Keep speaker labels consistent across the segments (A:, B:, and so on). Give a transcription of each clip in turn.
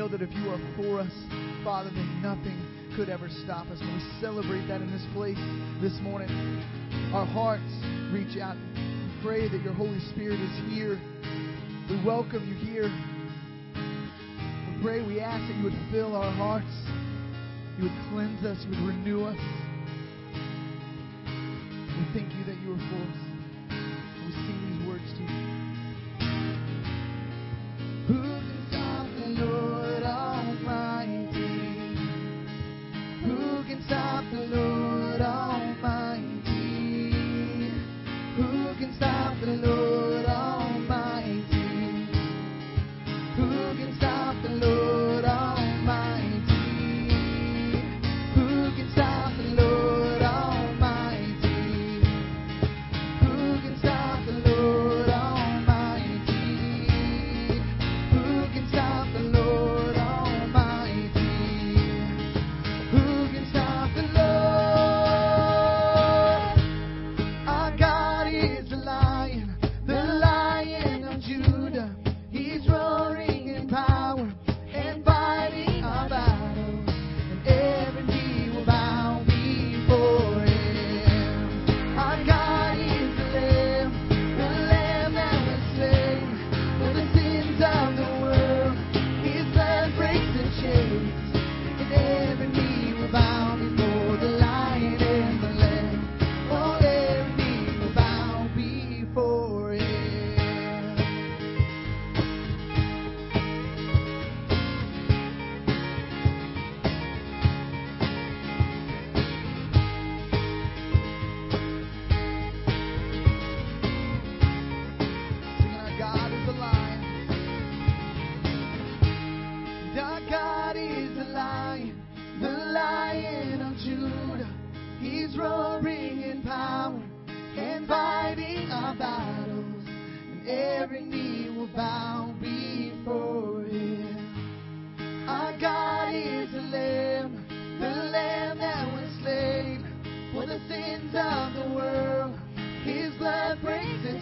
A: know that if you are for us, Father, then nothing could ever stop us. And we celebrate that in this place this morning. Our hearts reach out. We pray that your Holy Spirit is here. We welcome you here. We pray, we ask that you would fill our hearts. You would cleanse us. You would renew us. We thank you that you are for us. We sing these words to you.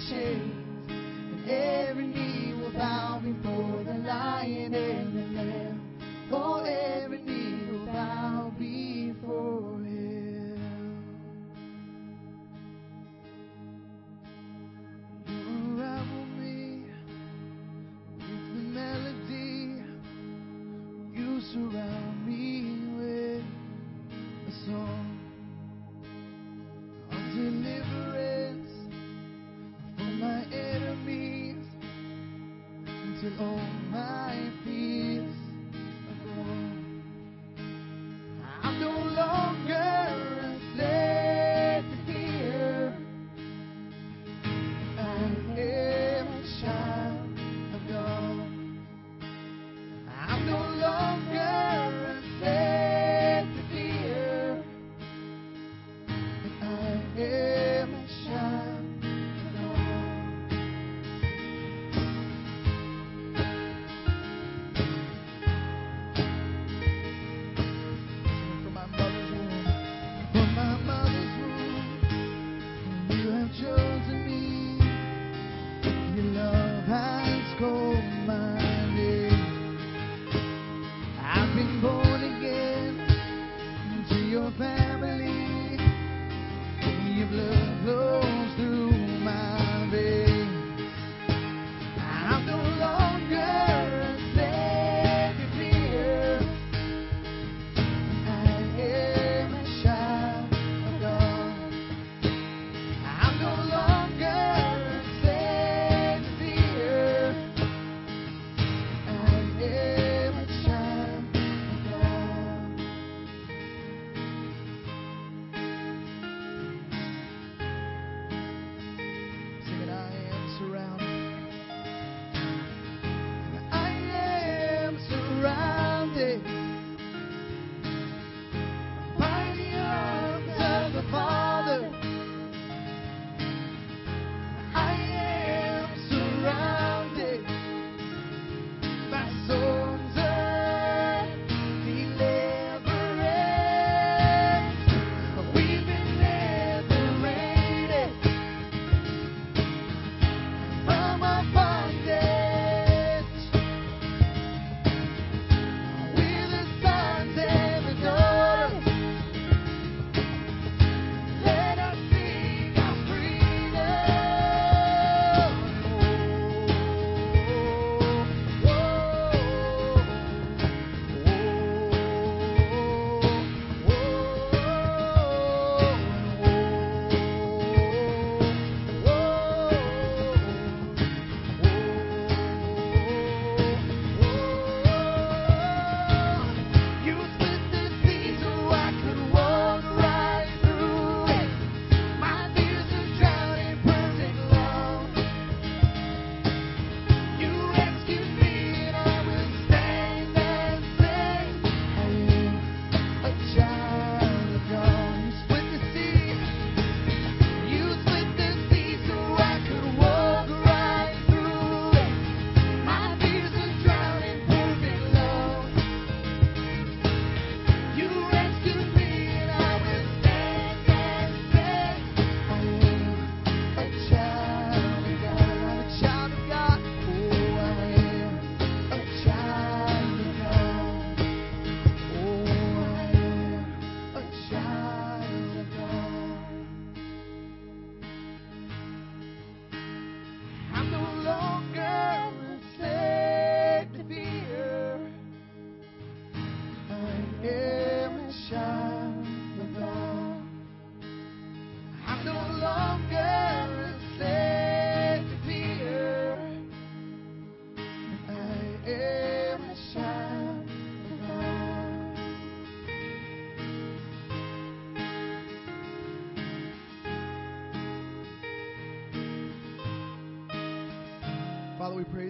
A: and every knee will bow before the Lion and the Lamb. Oh,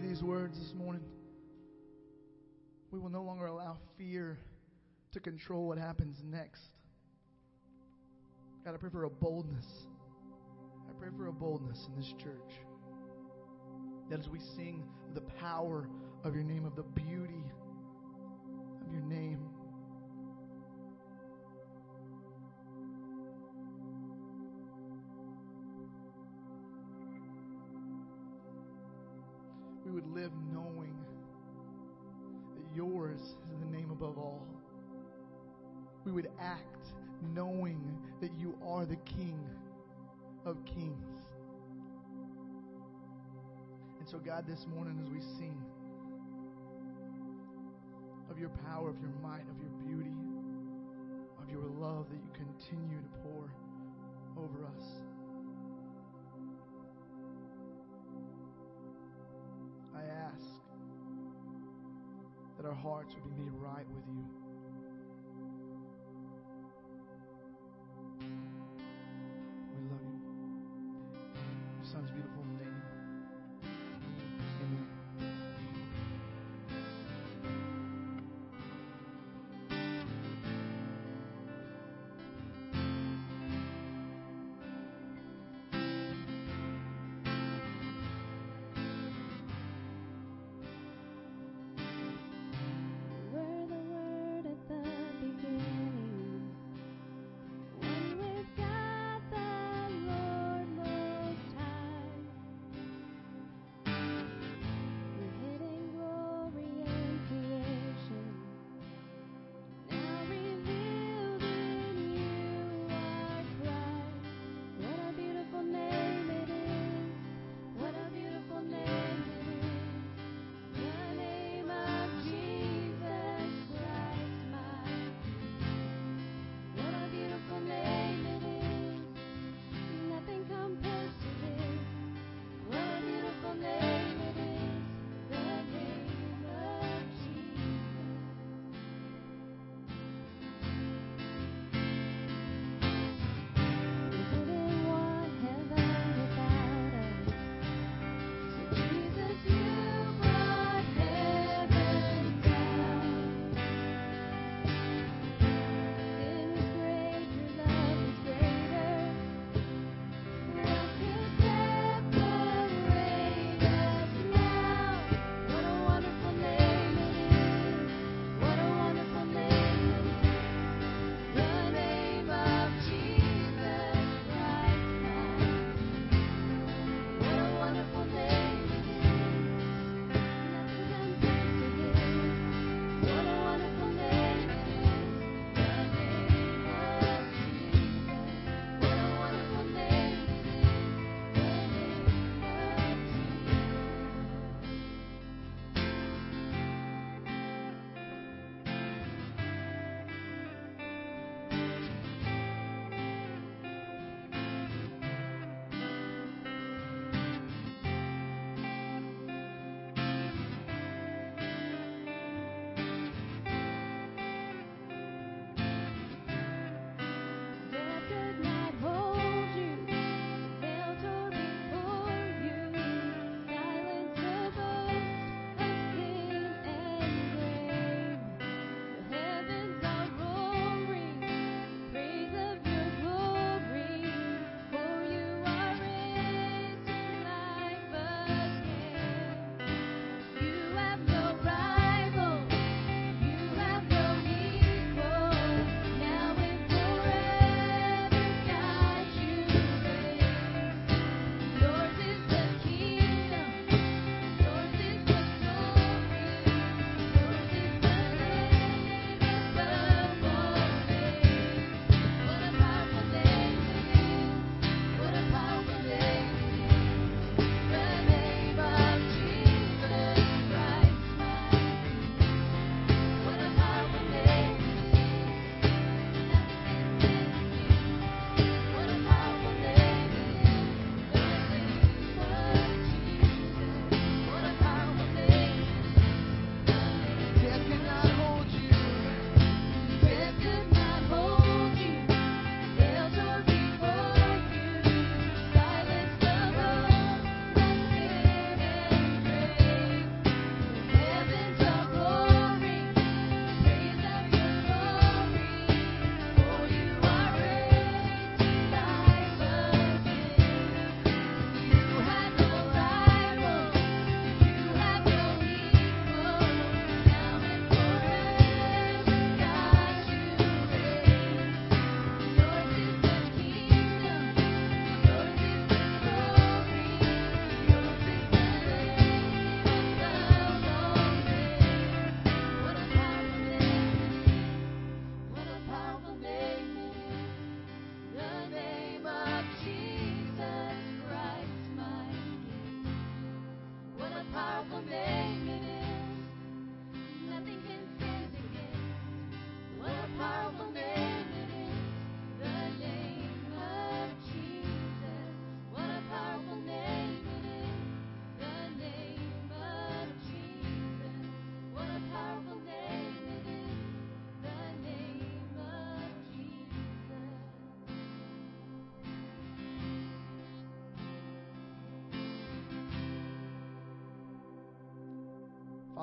B: These words this morning. We will no longer allow fear to control what happens next. God, I pray for a boldness. I pray for a boldness in this church. That as we sing the power of your name, of the beauty God, this morning as we sing of your power, of your might, of your beauty, of your love that you continue to pour over us. I ask that our hearts would be made right with you.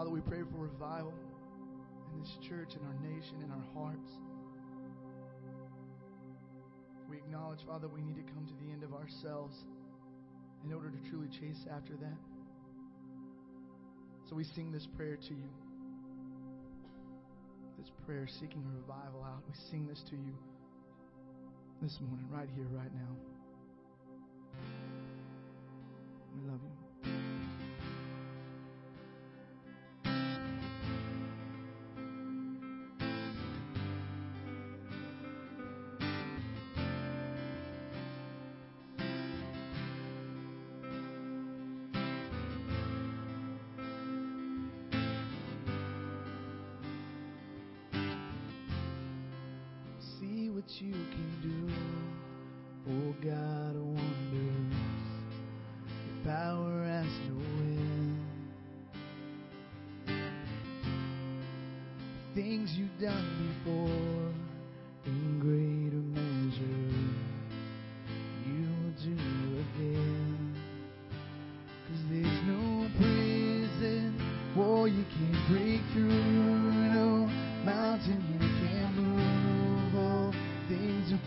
A: Father, we pray for revival in this church, in our nation, in our hearts. We acknowledge, Father, we need to come to the end of ourselves in order to truly chase after that. So we sing this prayer to you. This prayer seeking revival out. We sing this to you this morning, right here, right now. We love you.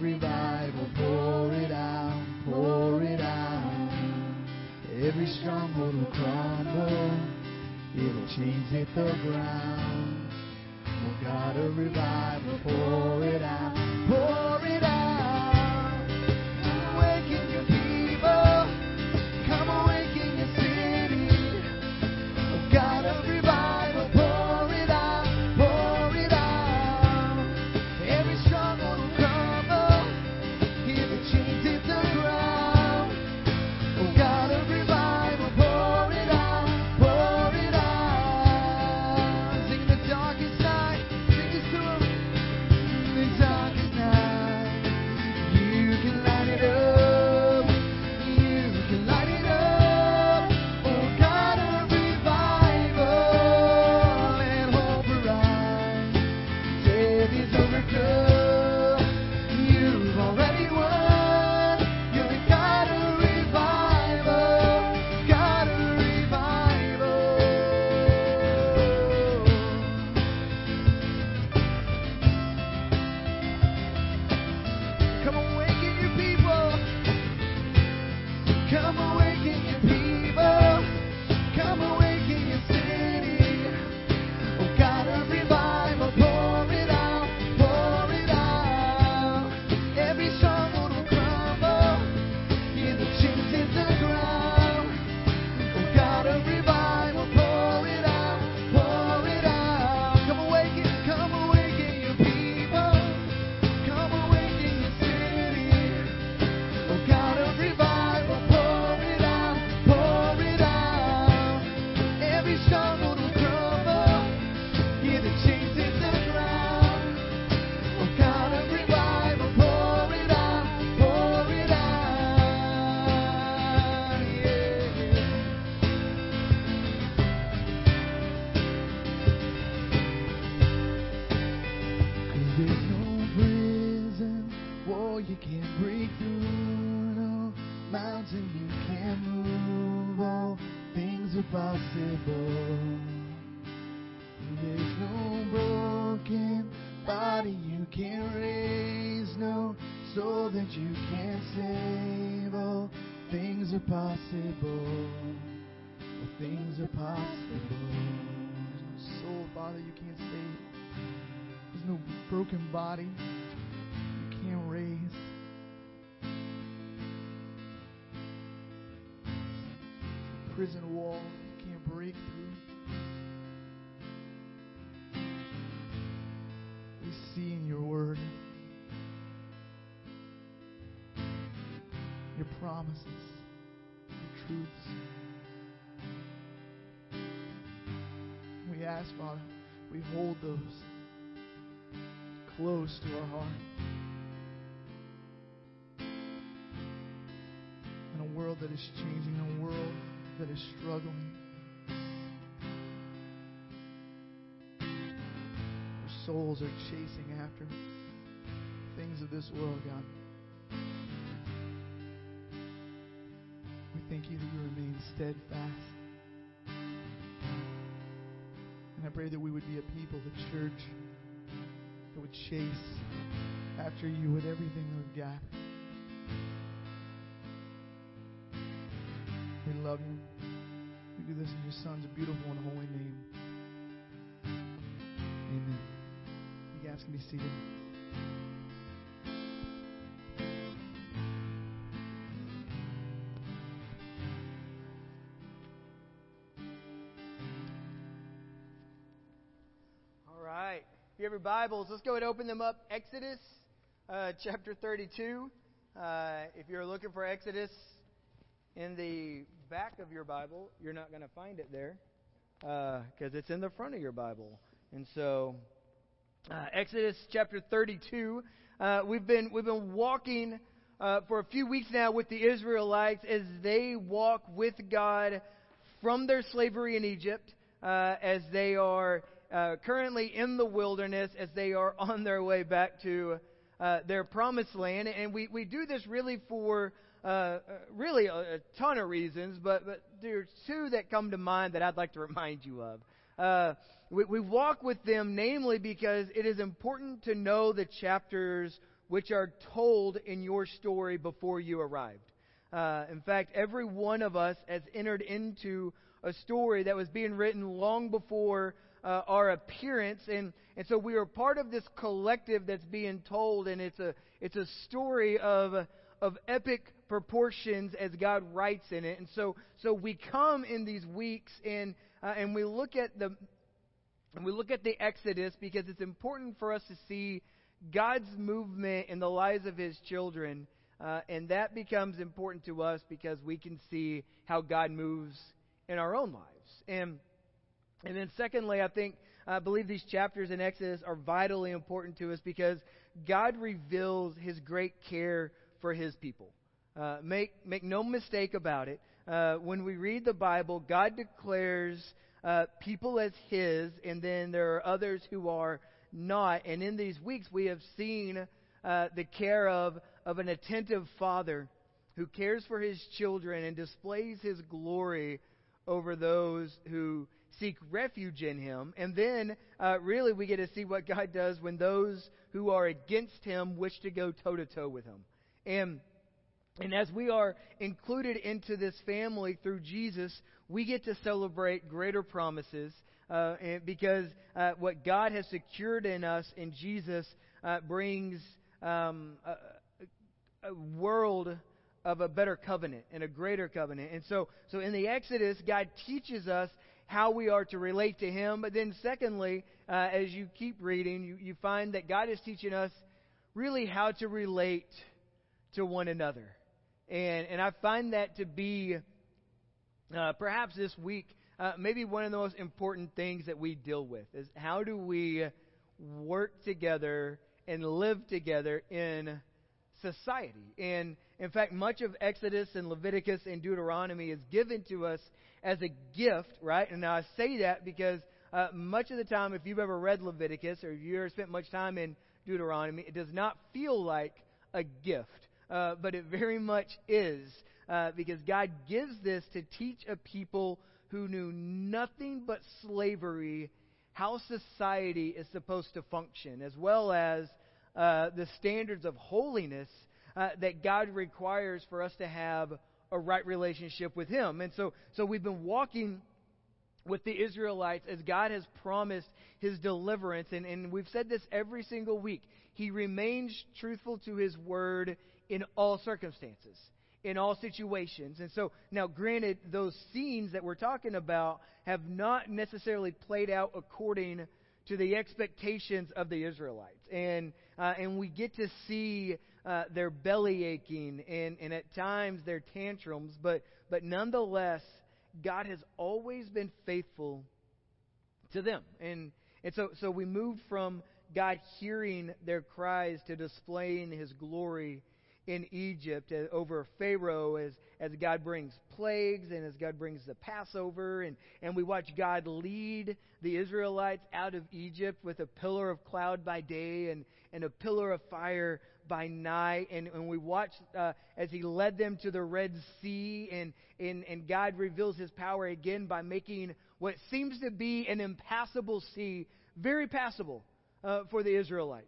A: revival, pour it out, pour it out. Every stronghold will crumble, it'll change hit the ground. Oh God, a revival, pour it out, pour Father, we hold those close to our heart. In a world that is changing, in a world that is struggling. Our souls are chasing after things of this world, God. We thank you that you remain steadfast. I pray that we would be a people, the church, that would chase after you with everything we've got. We love you. We do this in your Son's beautiful and holy name. Amen. You guys can be seated.
C: Have your Bibles, let's go ahead and open them up. Exodus uh, chapter 32. Uh, if you're looking for Exodus in the back of your Bible, you're not going to find it there because it's in the front of your Bible. And so, uh, Exodus chapter 32. Uh, we've been we've been walking uh, for a few weeks now with the Israelites as they walk with God from their slavery in Egypt, uh, as they are uh, currently in the wilderness, as they are on their way back to uh, their promised land. And we, we do this really for uh, uh, really a, a ton of reasons, but, but there are two that come to mind that I'd like to remind you of. Uh, we, we walk with them, namely because it is important to know the chapters which are told in your story before you arrived. Uh, in fact, every one of us has entered into a story that was being written long before uh, our appearance, and, and so we are part of this collective that's being told, and it's a it's a story of of epic proportions as God writes in it, and so so we come in these weeks and uh, and we look at the and we look at the Exodus because it's important for us to see God's movement in the lives of His children. Uh, and that becomes important to us because we can see how God moves in our own lives. And and then secondly, I think I believe these chapters in Exodus are vitally important to us because God reveals His great care for His people. Uh, make make no mistake about it. Uh, when we read the Bible, God declares uh, people as His, and then there are others who are not. And in these weeks, we have seen uh, the care of of an attentive father who cares for his children and displays his glory over those who seek refuge in him. And then, uh, really, we get to see what God does when those who are against him wish to go toe to toe with him. And and as we are included into this family through Jesus, we get to celebrate greater promises uh, because uh, what God has secured in us in Jesus uh, brings um, a, a world of a better covenant and a greater covenant. And so, so in the Exodus, God teaches us how we are to relate to Him. But then, secondly, uh, as you keep reading, you, you find that God is teaching us really how to relate to one another. And, and I find that to be uh, perhaps this week, uh, maybe one of the most important things that we deal with is how do we work together and live together in society. And in fact, much of Exodus and Leviticus and Deuteronomy is given to us as a gift, right? And now I say that because uh, much of the time, if you've ever read Leviticus or you've ever spent much time in Deuteronomy, it does not feel like a gift, uh, but it very much is uh, because God gives this to teach a people who knew nothing but slavery how society is supposed to function, as well as uh, the standards of holiness uh, that God requires for us to have a right relationship with Him. And so, so we've been walking with the Israelites as God has promised His deliverance. And, and we've said this every single week. He remains truthful to His word in all circumstances, in all situations. And so, now granted, those scenes that we're talking about have not necessarily played out according to the expectations of the Israelites. And, uh, and we get to see uh, their belly aching and, and at times their tantrums, but, but nonetheless, God has always been faithful to them. And, and so, so we moved from God hearing their cries to displaying his glory in Egypt uh, over Pharaoh as, as God brings plagues and as God brings the Passover. And, and we watch God lead the Israelites out of Egypt with a pillar of cloud by day and, and a pillar of fire by night. And, and we watch uh, as He led them to the Red Sea. And, and, and God reveals His power again by making what seems to be an impassable sea very passable uh, for the Israelites.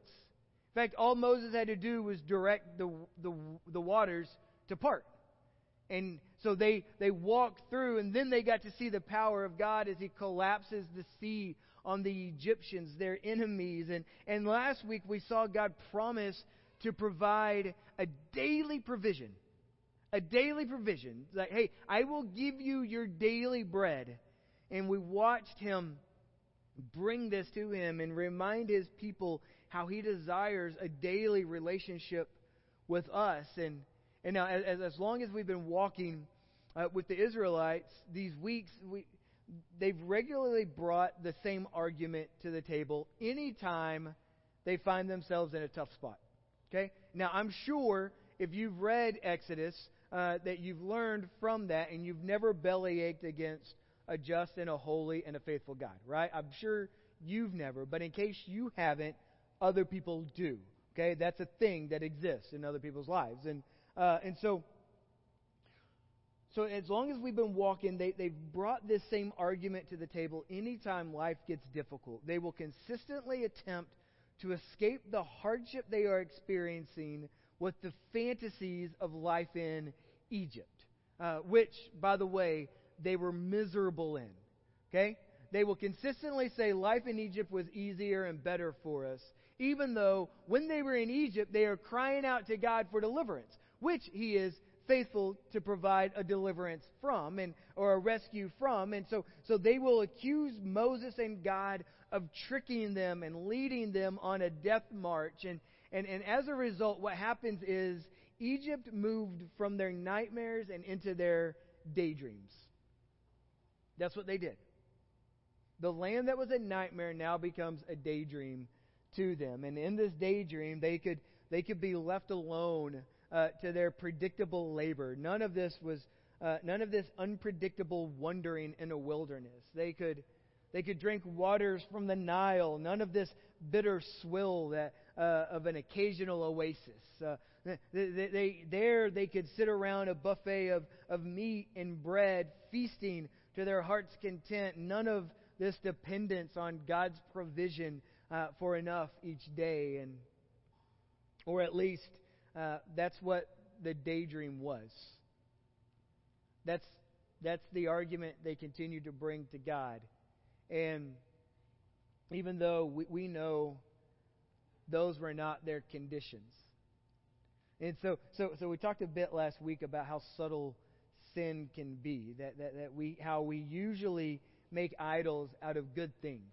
C: In fact, all Moses had to do was direct the, the, the waters to part. And so they, they walked through, and then they got to see the power of God as He collapses the sea on the Egyptians, their enemies. And, and last week we saw God promise to provide a daily provision. A daily provision. Like, hey, I will give you your daily bread. And we watched Him bring this to Him and remind His people how he desires a daily relationship with us. And, and now, as, as long as we've been walking uh, with the Israelites these weeks, we, they've regularly brought the same argument to the table anytime they find themselves in a tough spot. Okay? Now, I'm sure if you've read Exodus, uh, that you've learned from that and you've never belly ached against a just and a holy and a faithful God, right? I'm sure you've never, but in case you haven't, other people do. Okay, that's a thing that exists in other people's lives, and uh, and so. So as long as we've been walking, they, they've brought this same argument to the table anytime life gets difficult. They will consistently attempt to escape the hardship they are experiencing with the fantasies of life in Egypt, uh, which, by the way, they were miserable in. Okay? They will consistently say life in Egypt was easier and better for us, even though when they were in Egypt, they are crying out to God for deliverance, which He is faithful to provide a deliverance from and or a rescue from. And so so they will accuse Moses and God of tricking them and leading them on a death march. And and, and as a result what happens is Egypt moved from their nightmares and into their daydreams. That's what they did. The land that was a nightmare now becomes a daydream to them. And in this daydream, they could, they could be left alone uh, to their predictable labor. None of this was uh, none of this unpredictable wandering in a wilderness. They could they could drink waters from the Nile. None of this bitter swill that, uh, of an occasional oasis. Uh, they, they, there they could sit around a buffet of, of meat and bread, feasting to their heart's content. None of this dependence on God's provision uh, for enough each day, and or at least uh, that's what the daydream was. That's that's the argument they continue to bring to God, and even though we, we know those were not their conditions. And so, so, so we talked a bit last week about how subtle sin can be. That, that, that we, how we usually make idols out of good things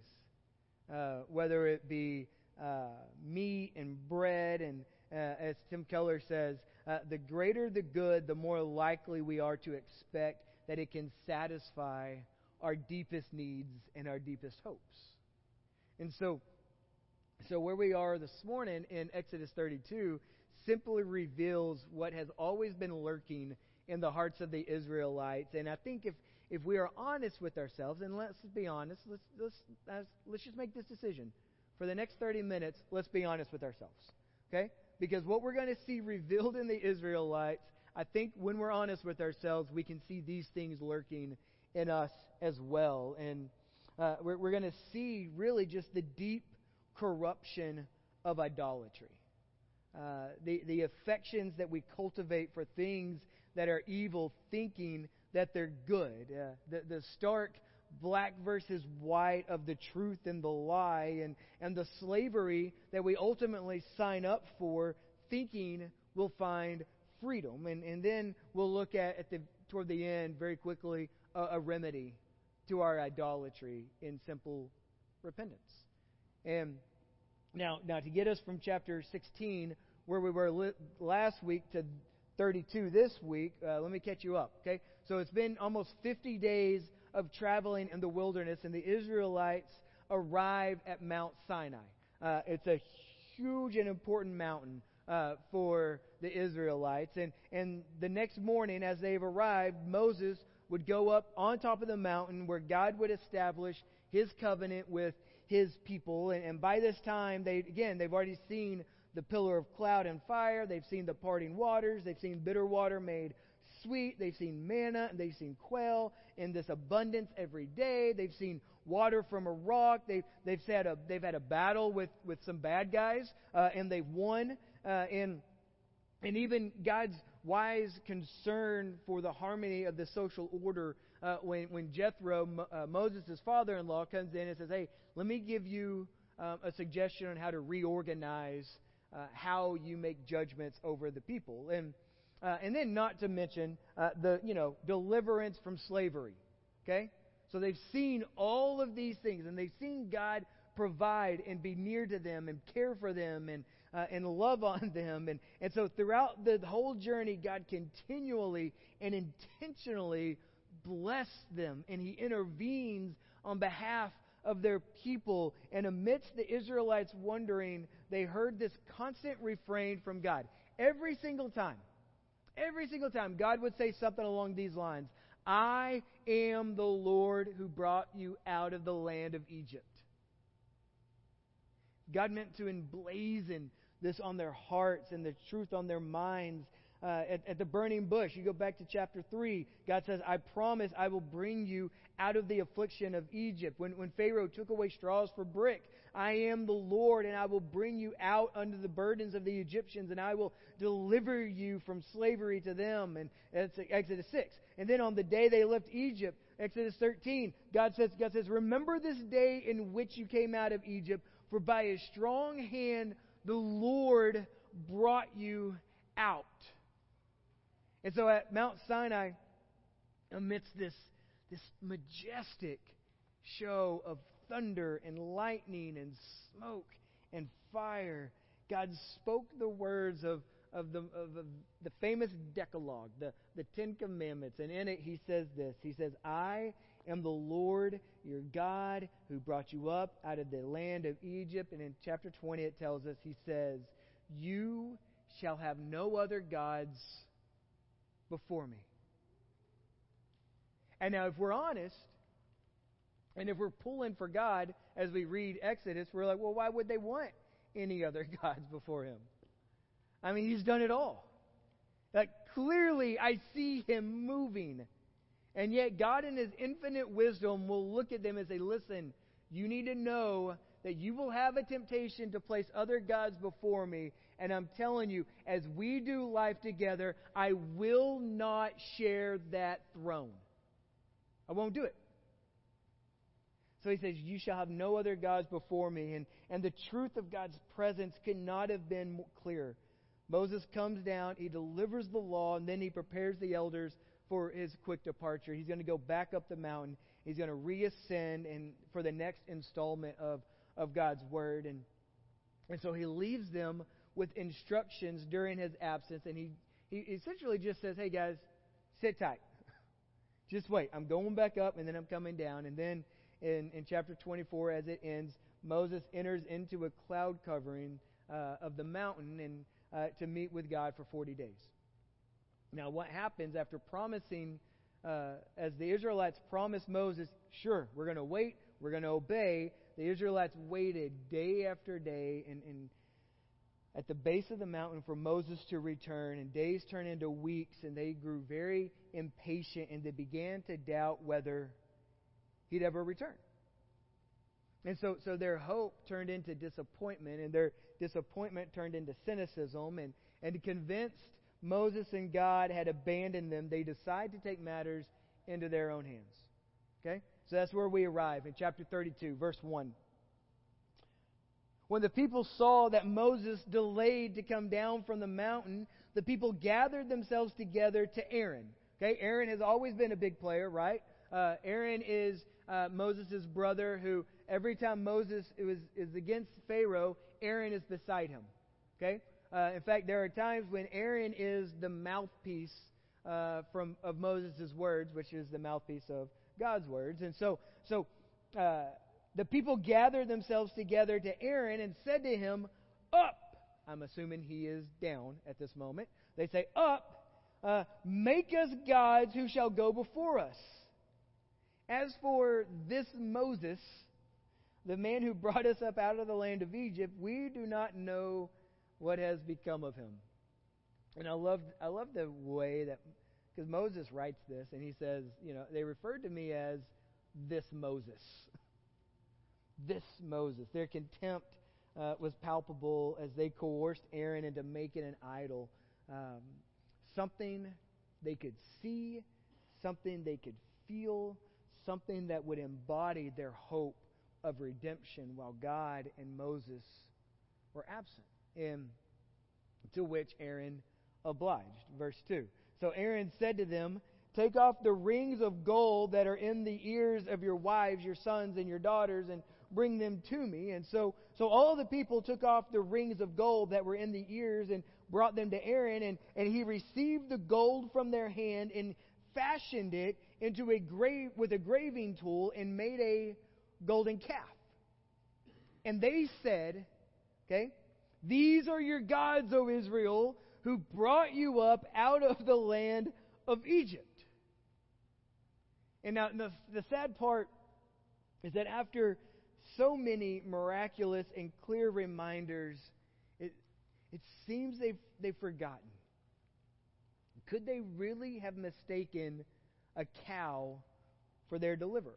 C: uh, whether it be uh, meat and bread, and uh, as Tim Keller says, uh, the greater the good, the more likely we are to expect that it can satisfy our deepest needs and our deepest hopes. And so, so where we are this morning in Exodus 32 simply reveals what has always been lurking in the hearts of the Israelites. And I think if if we are honest with ourselves, and let's be honest, let's, let's, let's just make this decision. For the next 30 minutes, let's be honest with ourselves. Okay? Because what we're going to see revealed in the Israelites, I think when we're honest with ourselves, we can see these things lurking in us as well. And uh, we're, we're going to see really just the deep corruption of idolatry. Uh, the, the affections that we cultivate for things that are evil, thinking that they're good. Uh, the, the stark black versus white of the truth and the lie, and, and the slavery that we ultimately sign up for, thinking we'll find freedom. And, and then we'll look at, at the, toward the end, very quickly, a, a remedy to our idolatry in simple repentance. And now, now to get us from chapter 16, where we were li- last week, to 32 this week, uh, let me catch you up. Okay, so it's been almost 50 days of traveling in the wilderness, and the Israelites arrive at Mount Sinai. Uh, it's a huge and important mountain uh, for the Israelites, and and the next morning, as they've arrived, Moses would go up on top of the mountain where God would establish His covenant with his people. And, and by this time, they again, they've already seen the pillar of cloud and fire. They've seen the parting waters. They've seen bitter water made sweet. They've seen manna and they've seen quail in this abundance every day. They've seen water from a rock. They've, they've, had, a, they've had a battle with, with some bad guys uh, and they've won. Uh, and, and even God's wise concern for the harmony of the social order uh, when, when Jethro, uh, Moses' father in law, comes in and says, Hey, let me give you um, a suggestion on how to reorganize uh, how you make judgments over the people. And, uh, and then, not to mention uh, the you know, deliverance from slavery. Okay? So they've seen all of these things, and they've seen God provide and be near to them and care for them and, uh, and love on them. And, and so throughout the whole journey, God continually and intentionally bless them and he intervenes on behalf of their people. And amidst the Israelites wondering, they heard this constant refrain from God. Every single time, every single time, God would say something along these lines I am the Lord who brought you out of the land of Egypt. God meant to emblazon this on their hearts and the truth on their minds uh, at, at the burning bush. You go back to chapter 3. God says, I promise I will bring you out of the affliction of Egypt. When, when Pharaoh took away straws for brick, I am the Lord, and I will bring you out under the burdens of the Egyptians, and I will deliver you from slavery to them. And that's Exodus 6. And then on the day they left Egypt, Exodus 13, God says, God says, Remember this day in which you came out of Egypt, for by a strong hand the Lord brought you out. And so at Mount Sinai, amidst this, this majestic show of thunder and lightning and smoke and fire, God spoke the words of, of, the, of, the famous Decalogue, the, the Ten Commandments. And in it, he says this He says, I am the Lord your God who brought you up out of the land of Egypt. And in chapter 20, it tells us, He says, You shall have no other gods before me. And now, if we're honest, and if we're pulling for God as we read Exodus, we're like, well, why would they want any other gods before Him? I mean, He's done it all. Like, clearly, I see Him moving. And yet, God, in His infinite wisdom, will look at them and say, listen, you need to know that you will have a temptation to place other gods before me. And I'm telling you, as we do life together, I will not share that throne. I won't do it. So he says, You shall have no other gods before me. And, and the truth of God's presence could not have been clearer. Moses comes down, he delivers the law, and then he prepares the elders for his quick departure. He's going to go back up the mountain. He's going to reascend and for the next installment of of God's word. And, and so he leaves them with instructions during his absence. And he, he essentially just says, hey, guys, sit tight. just wait. I'm going back up and then I'm coming down. And then in, in chapter 24, as it ends, Moses enters into a cloud covering uh, of the mountain and uh, to meet with God for 40 days. Now, what happens after promising, uh, as the Israelites promised Moses, sure, we're going to wait, we're going to obey, the Israelites waited day after day, and, and at the base of the mountain for Moses to return, and days turned into weeks, and they grew very impatient, and they began to doubt whether he'd ever return. And so, so their hope turned into disappointment, and their disappointment turned into cynicism, and, and convinced Moses and God had abandoned them, they decide to take matters into their own hands. Okay? So that's where we arrive in chapter 32, verse 1. When the people saw that Moses delayed to come down from the mountain, the people gathered themselves together to Aaron. Okay, Aaron has always been a big player, right? Uh, Aaron is uh, Moses' brother who, every time Moses is, is against Pharaoh, Aaron is beside him. Okay? Uh, in fact, there are times when Aaron is the mouthpiece uh, from of Moses' words, which is the mouthpiece of God's words. And so, so uh, the people gathered themselves together to Aaron and said to him, Up! I'm assuming he is down at this moment. They say, Up! Uh, make us gods who shall go before us. As for this Moses, the man who brought us up out of the land of Egypt, we do not know what has become of him. And I love I love the way that because Moses writes this and he says, you know, they referred to me as this Moses. this Moses. Their contempt uh, was palpable as they coerced Aaron into making an idol. Um, something they could see, something they could feel, something that would embody their hope of redemption while God and Moses were absent. And to which Aaron obliged. Verse 2. So Aaron said to them, Take off the rings of gold that are in the ears of your wives, your sons, and your daughters, and bring them to me. And so, so all the people took off the rings of gold that were in the ears and brought them to Aaron, and, and he received the gold from their hand and fashioned it into a grave with a graving tool and made a golden calf. And they said, okay, these are your gods, O Israel, who brought you up out of the land of Egypt. And now the, the sad part is that after so many miraculous and clear reminders, it, it seems they've, they've forgotten. Could they really have mistaken a cow for their deliverer?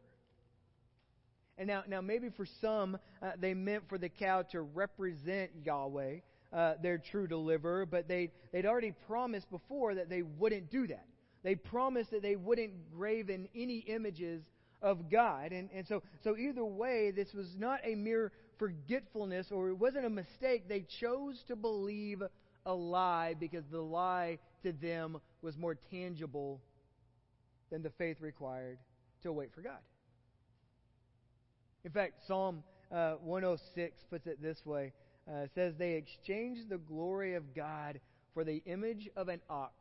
C: And now, now maybe for some, uh, they meant for the cow to represent Yahweh, uh, their true deliverer, but they, they'd already promised before that they wouldn't do that. They promised that they wouldn't graven any images of God. And, and so, so either way, this was not a mere forgetfulness or it wasn't a mistake. They chose to believe a lie because the lie to them was more tangible than the faith required to wait for God. In fact, Psalm uh, 106 puts it this way uh, says, They exchanged the glory of God for the image of an ox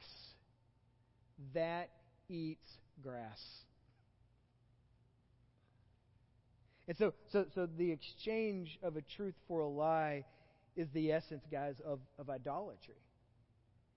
C: that eats grass. And so, so, so the exchange of a truth for a lie is the essence, guys, of, of idolatry.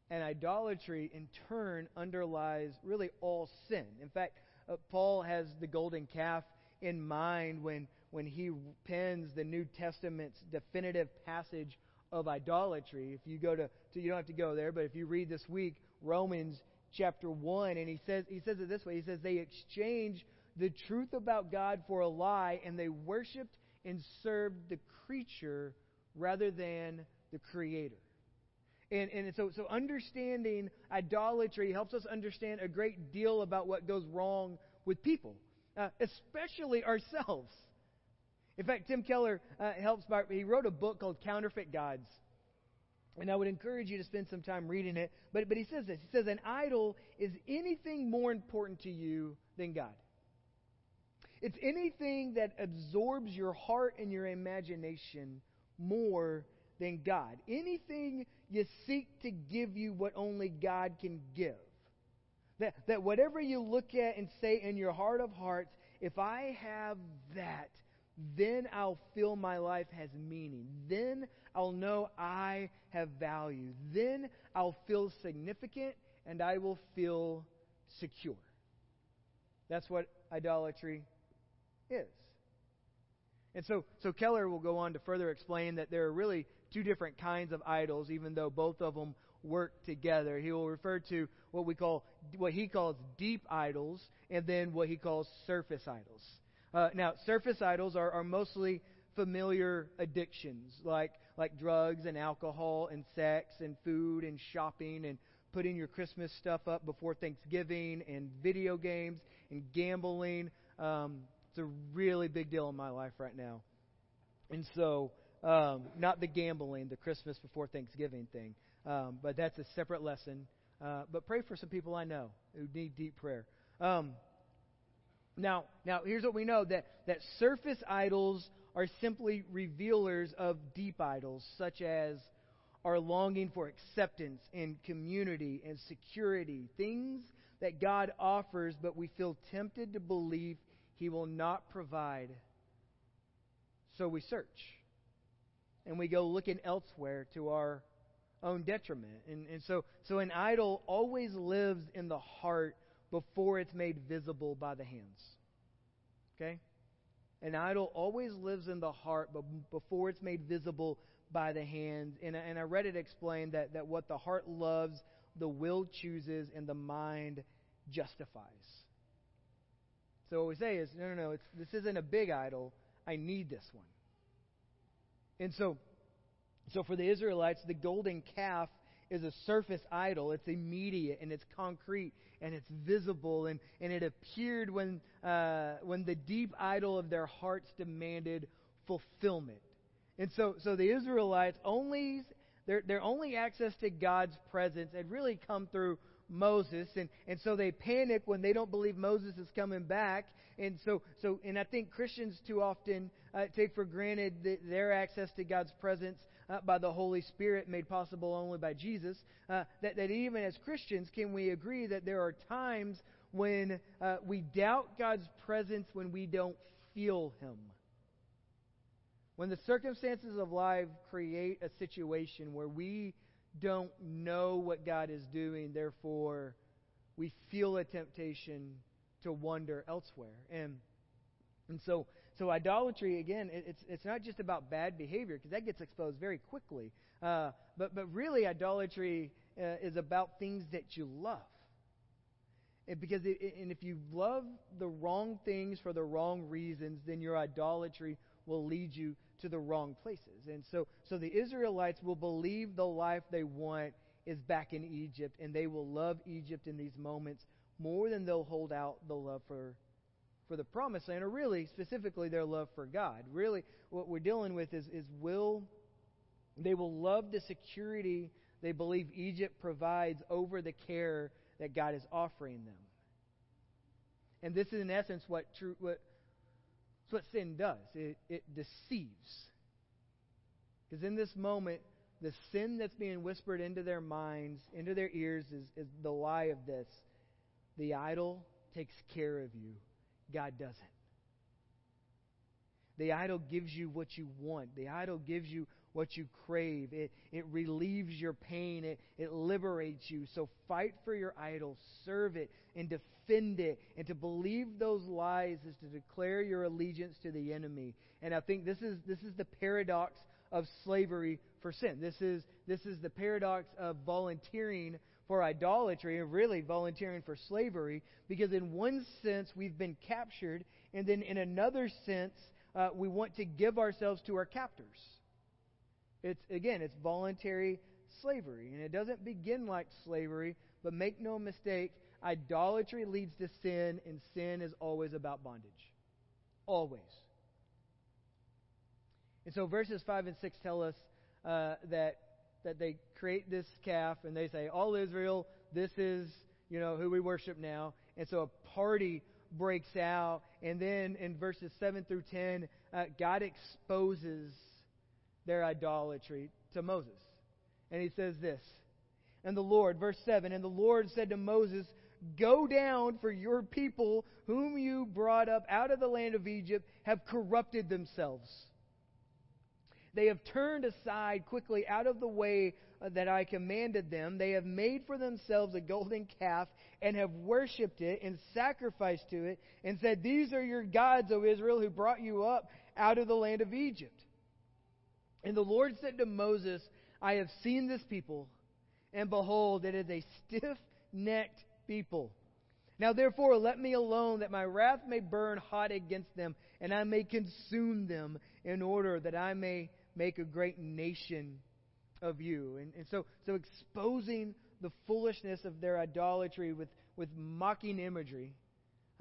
C: And idolatry, in turn, underlies really all sin. In fact, uh, Paul has the golden calf in mind when, when he pens the New Testament's definitive passage of idolatry. If you go to, to, you don't have to go there, but if you read this week Romans chapter 1, and he says, he says it this way He says, They exchanged the truth about God for a lie, and they worshiped and served the creature rather than the Creator. And, and so, so understanding idolatry helps us understand a great deal about what goes wrong with people, uh, especially ourselves. In fact, Tim Keller uh, helps by, he wrote a book called Counterfeit Gods. And I would encourage you to spend some time reading it. But, but he says this He says, An idol is anything more important to you than God. It's anything that absorbs your heart and your imagination more than God. Anything you seek to give you what only God can give. That, that whatever you look at and say in your heart of hearts, if I have that, then I'll feel my life has meaning. Then I'll know I have value. Then I'll feel significant and I will feel secure. That's what idolatry is. And so, so Keller will go on to further explain that there are really two different kinds of idols, even though both of them work together. He will refer to what we call, what he calls deep idols, and then what he calls surface idols. Uh, now, surface idols are, are mostly familiar addictions, like like drugs and alcohol and sex and food and shopping and putting your Christmas stuff up before Thanksgiving and video games and gambling. Um, it's a really big deal in my life right now. And so, um, not the gambling, the Christmas before Thanksgiving thing, um, but that's a separate lesson. Uh, but pray for some people I know who need deep prayer. Um, now, now here's what we know that that surface idols are simply revealers of deep idols, such as our longing for acceptance and community and security, things that God offers, but we feel tempted to believe He will not provide. So we search. And we go looking elsewhere to our own detriment. And, and so, so an idol always lives in the heart before it's made visible by the hands. Okay? An idol always lives in the heart but before it's made visible by the hands. And, and I read it explained that, that what the heart loves, the will chooses, and the mind justifies. So what we say is, no, no, no, this isn't a big idol. I need this one. And so, so for the Israelites, the golden calf is a surface idol. It's immediate and it's concrete and it's visible and, and it appeared when, uh, when the deep idol of their hearts demanded fulfillment. And so, so the Israelites only their, their only access to God's presence had really come through Moses, and, and so they panic when they don't believe Moses is coming back. And so, so and I think Christians too often uh, take for granted their access to God's presence uh, by the Holy Spirit, made possible only by Jesus. Uh, that, that even as Christians, can we agree that there are times when uh, we doubt God's presence when we don't feel Him? When the circumstances of life create a situation where we don't know what God is doing, therefore we feel a temptation to wander elsewhere. And and so so idolatry again, it, it's it's not just about bad behavior because that gets exposed very quickly. Uh, but but really, idolatry uh, is about things that you love. And because it, and if you love the wrong things for the wrong reasons, then your idolatry will lead you to the wrong places. And so, so the Israelites will believe the life they want is back in Egypt, and they will love Egypt in these moments more than they'll hold out the love for, for the promised land, or really, specifically, their love for God. Really, what we're dealing with is, is will they will love the security they believe Egypt provides over the care that God is offering them. And this is, in essence, what, true, what that's what sin does it, it deceives. Because in this moment, the sin that's being whispered into their minds, into their ears, is, is the lie of this. The idol takes care of you, God doesn't. The idol gives you what you want. The idol gives you what you crave. It, it relieves your pain. It, it liberates you. So fight for your idol, serve it, and defend it. And to believe those lies is to declare your allegiance to the enemy. And I think this is, this is the paradox of slavery for sin. This is, this is the paradox of volunteering for idolatry and really volunteering for slavery because, in one sense, we've been captured, and then in another sense, uh, we want to give ourselves to our captors. It's again, it's voluntary slavery, and it doesn't begin like slavery, but make no mistake, idolatry leads to sin, and sin is always about bondage. Always. And so verses 5 and 6 tell us uh, that, that they create this calf and they say, All Israel, this is you know who we worship now. And so a party breaks out. And then in verses 7 through 10, uh, God exposes their idolatry to Moses. And he says this. And the Lord, verse 7, and the Lord said to Moses, Go down, for your people, whom you brought up out of the land of Egypt, have corrupted themselves. They have turned aside quickly out of the way uh, that I commanded them. They have made for themselves a golden calf and have worshipped it and sacrificed to it and said, These are your gods, O Israel, who brought you up out of the land of Egypt. And the Lord said to Moses, I have seen this people, and behold, it is a stiff necked people. Now therefore, let me alone, that my wrath may burn hot against them, and I may consume them, in order that I may make a great nation of you. And, and so, so exposing the foolishness of their idolatry with, with mocking imagery,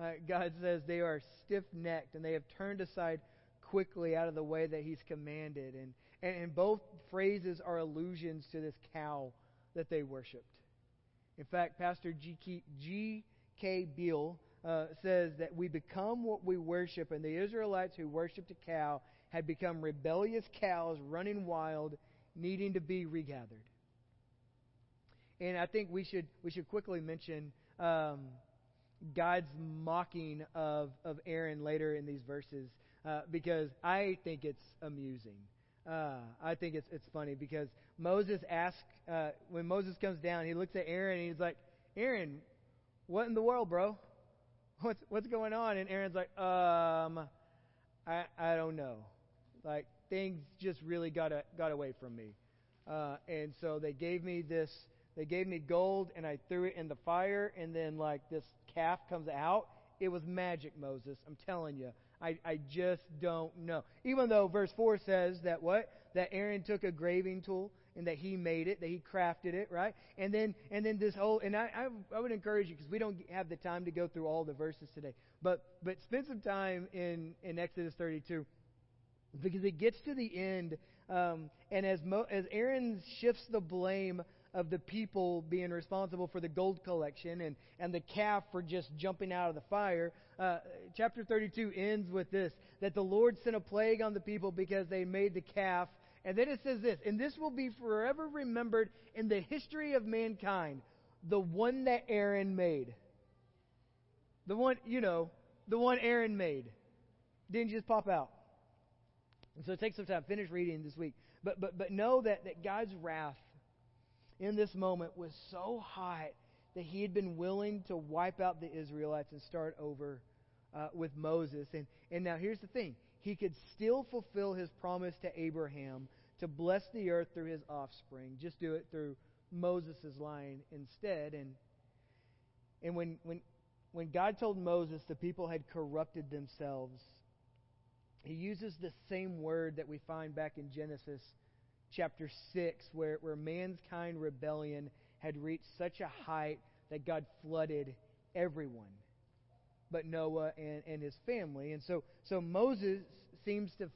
C: uh, God says they are stiff necked and they have turned aside quickly out of the way that He's commanded. And, and, and both phrases are allusions to this cow that they worshiped. In fact, Pastor G.K. Beale uh, says that we become what we worship, and the Israelites who worshiped a cow had become rebellious cows running wild, needing to be regathered. And I think we should we should quickly mention um, God's mocking of of Aaron later in these verses uh, because I think it's amusing. Uh, I think it's it's funny because Moses asks uh, when Moses comes down, he looks at Aaron and he's like, Aaron, what in the world, bro? What's what's going on? And Aaron's like, um, I I don't know. Like things just really got a, got away from me, uh, and so they gave me this. They gave me gold, and I threw it in the fire, and then like this calf comes out. It was magic, Moses. I'm telling you. I, I just don't know. Even though verse 4 says that what? That Aaron took a graving tool and that he made it, that he crafted it, right? And then and then this whole and I I, I would encourage you because we don't have the time to go through all the verses today, but but spend some time in in Exodus 32 because it gets to the end um, and as Mo, as Aaron shifts the blame of the people being responsible for the gold collection and, and the calf for just jumping out of the fire. Uh, chapter 32 ends with this that the Lord sent a plague on the people because they made the calf. And then it says this, and this will be forever remembered in the history of mankind, the one that Aaron made. The one, you know, the one Aaron made. Didn't just pop out. And so take some time, finish reading this week. But, but, but know that, that God's wrath in this moment was so hot that he had been willing to wipe out the Israelites and start over uh, with Moses. And, and now here's the thing he could still fulfill his promise to Abraham to bless the earth through his offspring. Just do it through Moses' line instead. And, and when, when, when God told Moses the people had corrupted themselves, he uses the same word that we find back in Genesis chapter 6, where, where mankind rebellion had reached such a height that God flooded everyone but Noah and, and his family. And so, so Moses seems to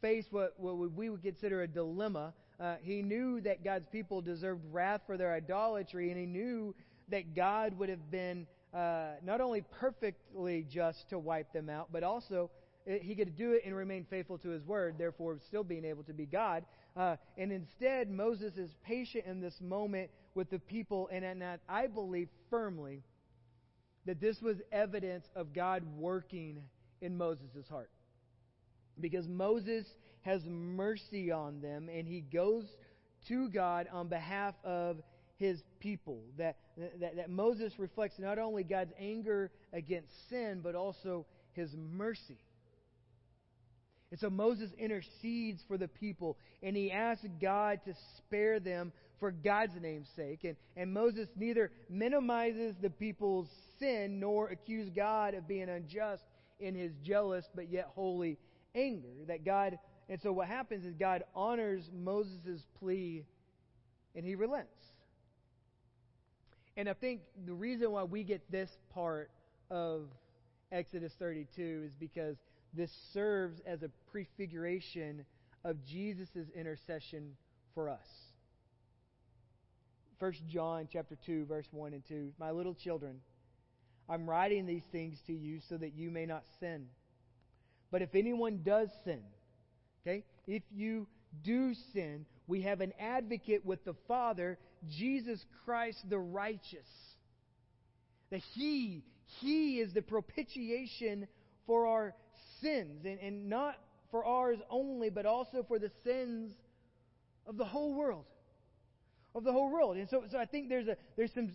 C: face what, what we would consider a dilemma. Uh, he knew that God's people deserved wrath for their idolatry, and he knew that God would have been uh, not only perfectly just to wipe them out, but also he could do it and remain faithful to his word, therefore still being able to be God. Uh, and instead, Moses is patient in this moment with the people, and, and I believe firmly that this was evidence of God working in Moses' heart. Because Moses has mercy on them, and he goes to God on behalf of his people. That, that, that Moses reflects not only God's anger against sin, but also his mercy. And so Moses intercedes for the people, and he asks God to spare them for God's name's sake. And, and Moses neither minimizes the people's sin nor accuses God of being unjust in his jealous but yet holy anger. That God, and so what happens is God honors Moses' plea and he relents. And I think the reason why we get this part of Exodus 32 is because this serves as a prefiguration of Jesus' intercession for us. 1 John chapter 2 verse 1 and 2 My little children I'm writing these things to you so that you may not sin. But if anyone does sin, okay? If you do sin, we have an advocate with the Father, Jesus Christ the righteous. That he he is the propitiation for our sins, and, and not for ours only, but also for the sins of the whole world. of the whole world. And so, so I think there's a there's some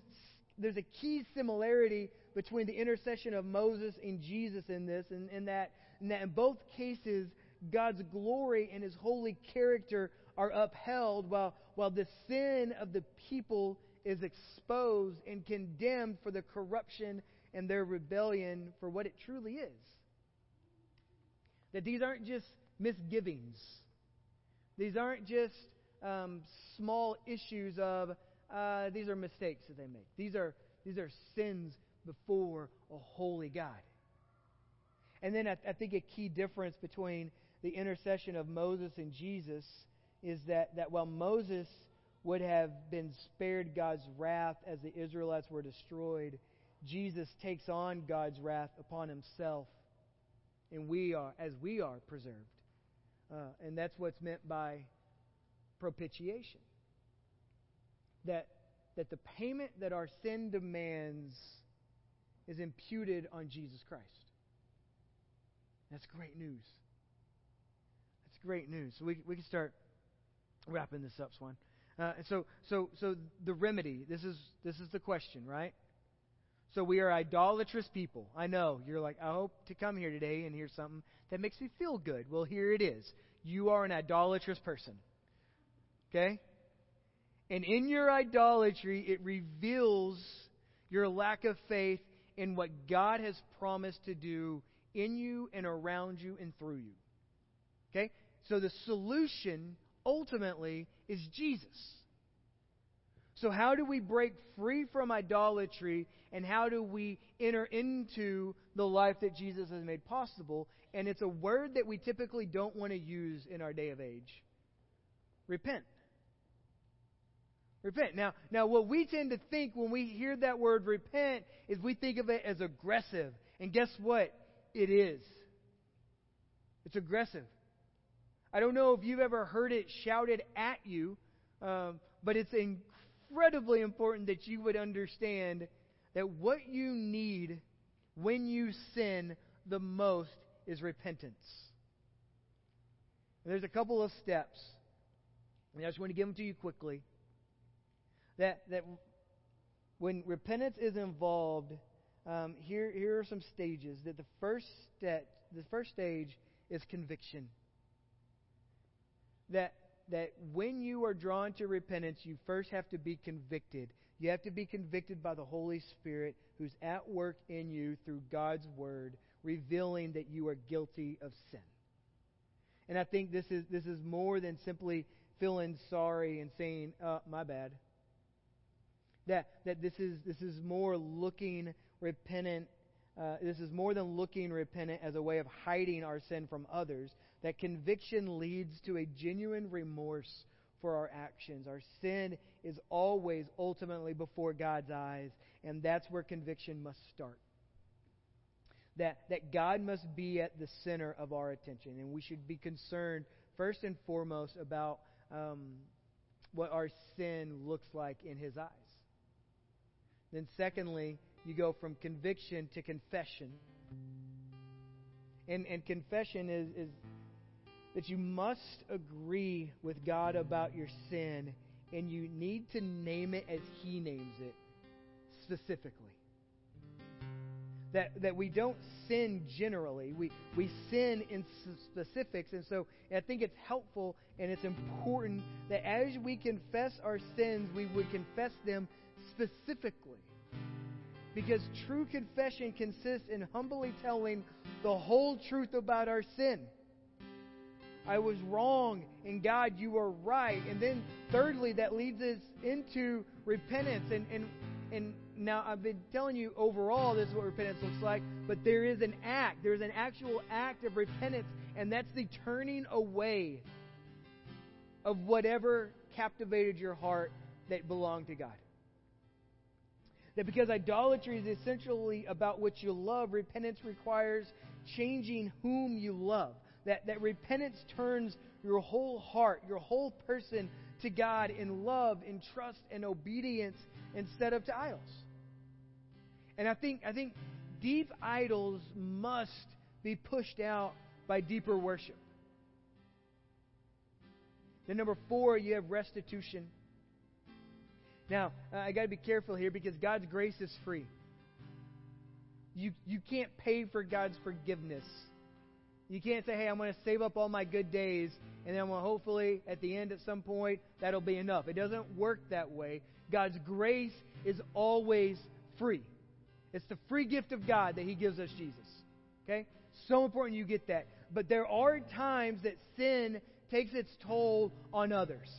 C: there's a key similarity between the intercession of Moses and Jesus in this, and, and that, and that in both cases God's glory and His holy character are upheld, while while the sin of the people is exposed and condemned for the corruption and their rebellion for what it truly is. That these aren't just misgivings. These aren't just um, small issues of uh, these are mistakes that they make. These are these are sins before a holy God. And then I, I think a key difference between the intercession of Moses and Jesus is that, that while Moses would have been spared God's wrath as the Israelites were destroyed, Jesus takes on God's wrath upon himself, and we are as we are preserved. Uh, and that's what's meant by propitiation. That that the payment that our sin demands is imputed on Jesus Christ. That's great news. That's great news. So we, we can start wrapping this up, Swan. Uh, so, so, so the remedy. This is this is the question, right? So we are idolatrous people. I know you're like, I hope to come here today and hear something that makes me feel good. Well, here it is. You are an idolatrous person. Okay? And in your idolatry, it reveals your lack of faith in what God has promised to do in you and around you and through you. Okay? So the solution ultimately is Jesus. So, how do we break free from idolatry and how do we enter into the life that Jesus has made possible? And it's a word that we typically don't want to use in our day of age repent. Repent. Now, now, what we tend to think when we hear that word repent is we think of it as aggressive. And guess what? It is. It's aggressive. I don't know if you've ever heard it shouted at you, um, but it's incredibly important that you would understand that what you need when you sin the most is repentance. And there's a couple of steps. And I just want to give them to you quickly. That, that when repentance is involved, um, here, here are some stages. That the first step, the first stage is conviction that that when you are drawn to repentance, you first have to be convicted. You have to be convicted by the Holy Spirit who's at work in you through God's word, revealing that you are guilty of sin. And I think this is this is more than simply feeling sorry and saying, uh, my bad. That that this is this is more looking repentant uh, this is more than looking repentant as a way of hiding our sin from others. That conviction leads to a genuine remorse for our actions. Our sin is always ultimately before God's eyes, and that's where conviction must start. That, that God must be at the center of our attention, and we should be concerned first and foremost about um, what our sin looks like in His eyes. Then, secondly, you go from conviction to confession. And, and confession is, is that you must agree with God about your sin, and you need to name it as He names it specifically. That, that we don't sin generally, we, we sin in specifics. And so I think it's helpful and it's important that as we confess our sins, we would confess them specifically. Because true confession consists in humbly telling the whole truth about our sin. I was wrong, and God, you are right. And then, thirdly, that leads us into repentance. And, and, and now I've been telling you overall this is what repentance looks like, but there is an act. There's an actual act of repentance, and that's the turning away of whatever captivated your heart that belonged to God. That because idolatry is essentially about what you love, repentance requires changing whom you love. That, that repentance turns your whole heart, your whole person to God in love, in trust, and obedience instead of to idols. And I think, I think deep idols must be pushed out by deeper worship. Then, number four, you have restitution. Now, uh, I got to be careful here because God's grace is free. You, you can't pay for God's forgiveness. You can't say, hey, I'm going to save up all my good days, and then well, hopefully at the end at some point that'll be enough. It doesn't work that way. God's grace is always free. It's the free gift of God that He gives us Jesus. Okay? So important you get that. But there are times that sin takes its toll on others.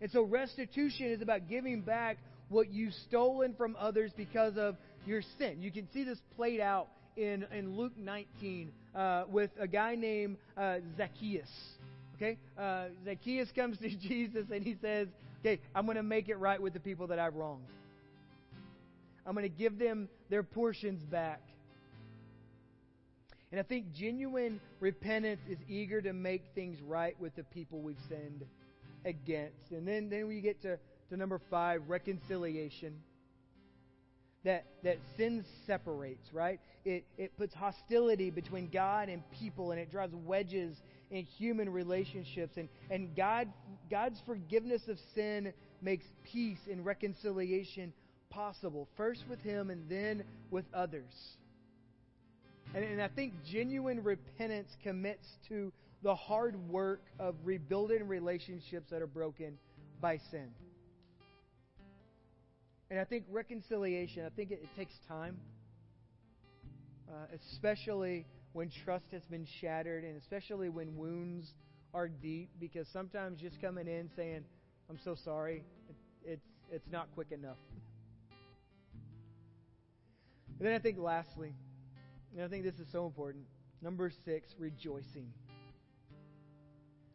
C: And so restitution is about giving back what you've stolen from others because of your sin. You can see this played out in, in Luke 19 uh, with a guy named uh, Zacchaeus. Okay? Uh, Zacchaeus comes to Jesus and he says, Okay, I'm going to make it right with the people that I've wronged. I'm going to give them their portions back. And I think genuine repentance is eager to make things right with the people we've sinned against. And then, then we get to, to number five, reconciliation. That, that sin separates, right? It, it puts hostility between God and people, and it drives wedges in human relationships. And, and God, God's forgiveness of sin makes peace and reconciliation possible, first with Him and then with others. And, and I think genuine repentance commits to the hard work of rebuilding relationships that are broken by sin. And I think reconciliation, I think it, it takes time, uh, especially when trust has been shattered and especially when wounds are deep, because sometimes just coming in saying, I'm so sorry, it, it's, it's not quick enough. and then I think lastly, and I think this is so important, number six, rejoicing.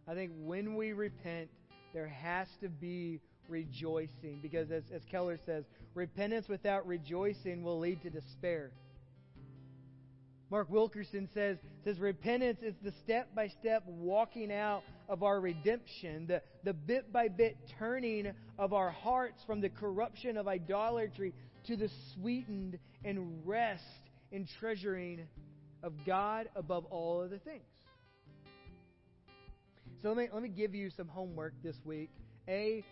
C: I think when we repent, there has to be rejoicing. Because as, as Keller says, repentance without rejoicing will lead to despair. Mark Wilkerson says, says repentance is the step by step walking out of our redemption, the, the bit by bit turning of our hearts from the corruption of idolatry to the sweetened and rest and treasuring of God above all other things. So let me, let me give you some homework this week. A,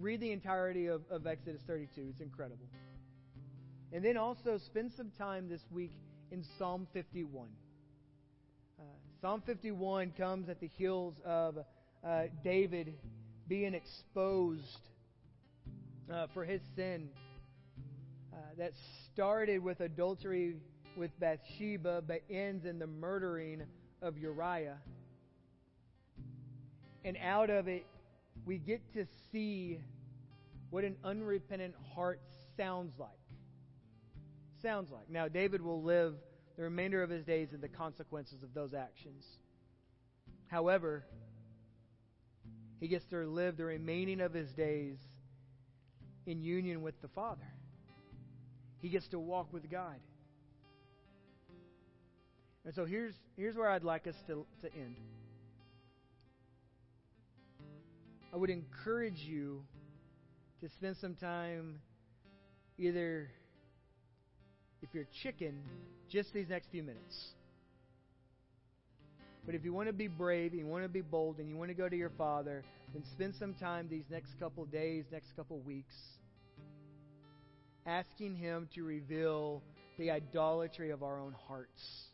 C: read the entirety of, of Exodus 32. It's incredible. And then also spend some time this week in Psalm 51. Uh, Psalm 51 comes at the heels of uh, David being exposed uh, for his sin uh, that started with adultery with Bathsheba but ends in the murdering of Uriah. And out of it, we get to see what an unrepentant heart sounds like. Sounds like. Now, David will live the remainder of his days in the consequences of those actions. However, he gets to live the remaining of his days in union with the Father. He gets to walk with God. And so here's, here's where I'd like us to, to end. I would encourage you to spend some time either, if you're chicken, just these next few minutes. But if you want to be brave, and you want to be bold, and you want to go to your Father, then spend some time these next couple days, next couple weeks, asking Him to reveal the idolatry of our own hearts.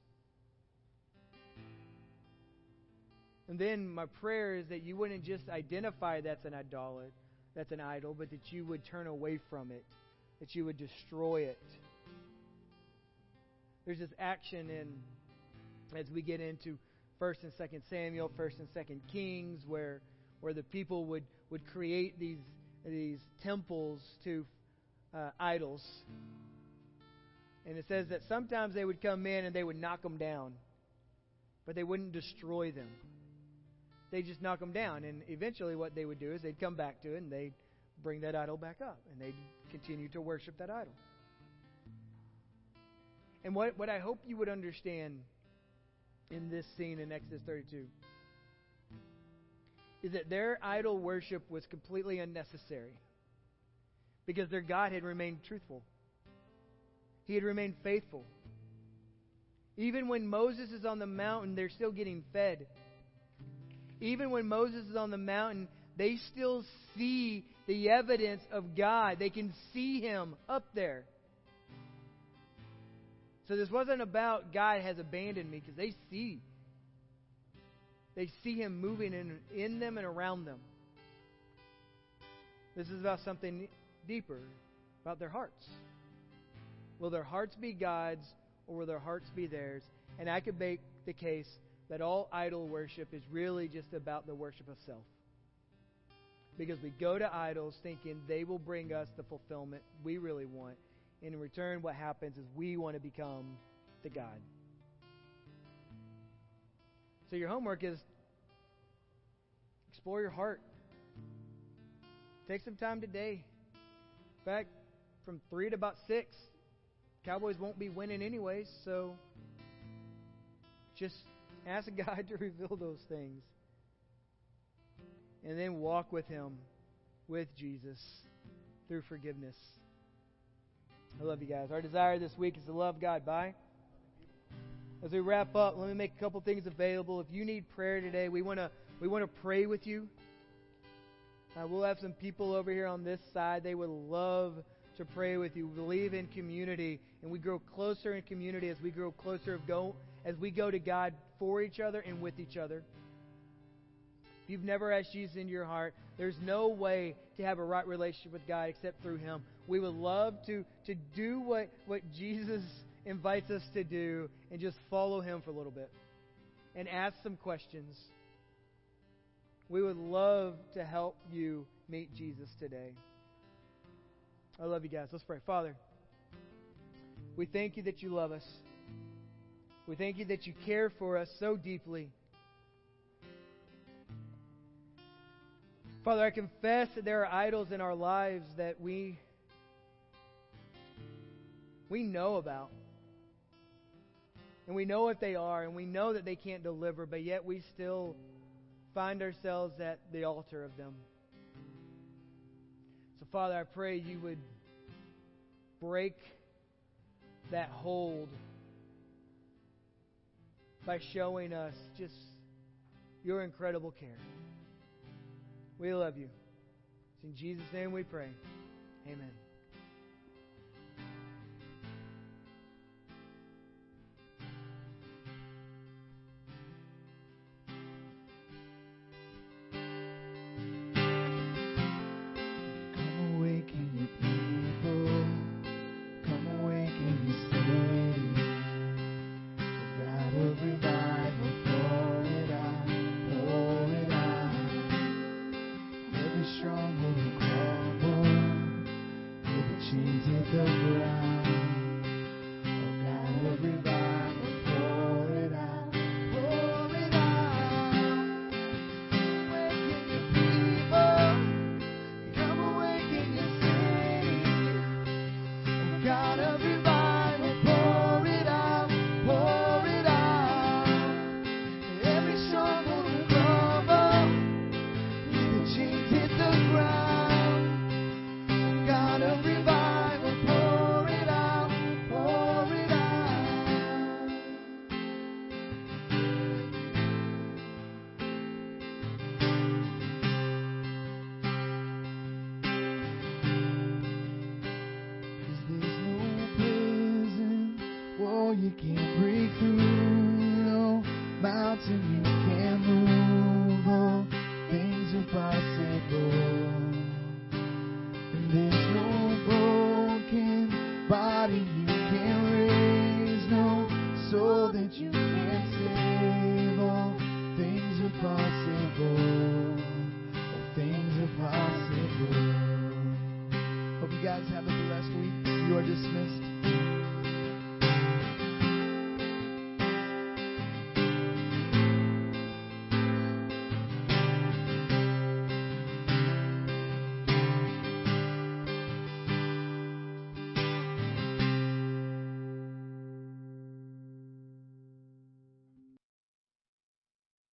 C: And then my prayer is that you wouldn't just identify that's an idol, that's an idol, but that you would turn away from it, that you would destroy it. There's this action in as we get into First and Second Samuel, First and Second Kings, where where the people would would create these these temples to uh, idols, and it says that sometimes they would come in and they would knock them down, but they wouldn't destroy them they just knock them down. And eventually, what they would do is they'd come back to it and they'd bring that idol back up and they'd continue to worship that idol. And what, what I hope you would understand in this scene in Exodus 32 is that their idol worship was completely unnecessary because their God had remained truthful, He had remained faithful. Even when Moses is on the mountain, they're still getting fed. Even when Moses is on the mountain, they still see the evidence of God. They can see Him up there. So this wasn't about God has abandoned me because they see. They see Him moving in, in them and around them. This is about something deeper, about their hearts. Will their hearts be God's or will their hearts be theirs? And I could make the case that all idol worship is really just about the worship of self. Because we go to idols thinking they will bring us the fulfillment we really want. And in return, what happens is we want to become the God. So your homework is explore your heart. Take some time today. In fact, from 3 to about 6, Cowboys won't be winning anyways, so just ask God to reveal those things. And then walk with Him, with Jesus, through forgiveness. I love you guys. Our desire this week is to love God by. As we wrap up, let me make a couple things available. If you need prayer today, we want to we want to pray with you. Uh, we'll have some people over here on this side. They would love to pray with you. We believe in community, and we grow closer in community as we grow closer of go as we go to God for each other and with each other. If you've never asked Jesus into your heart, there's no way to have a right relationship with God except through Him. We would love to, to do what, what Jesus invites us to do and just follow Him for a little bit and ask some questions. We would love to help you meet Jesus today. I love you guys. Let's pray. Father, we thank you that you love us. We thank you that you care for us so deeply. Father, I confess that there are idols in our lives that we we know about. And we know what they are, and we know that they can't deliver, but yet we still find ourselves at the altar of them. So, Father, I pray you would break that hold by showing us just your incredible care. We love you. It's in Jesus' name we pray. Amen.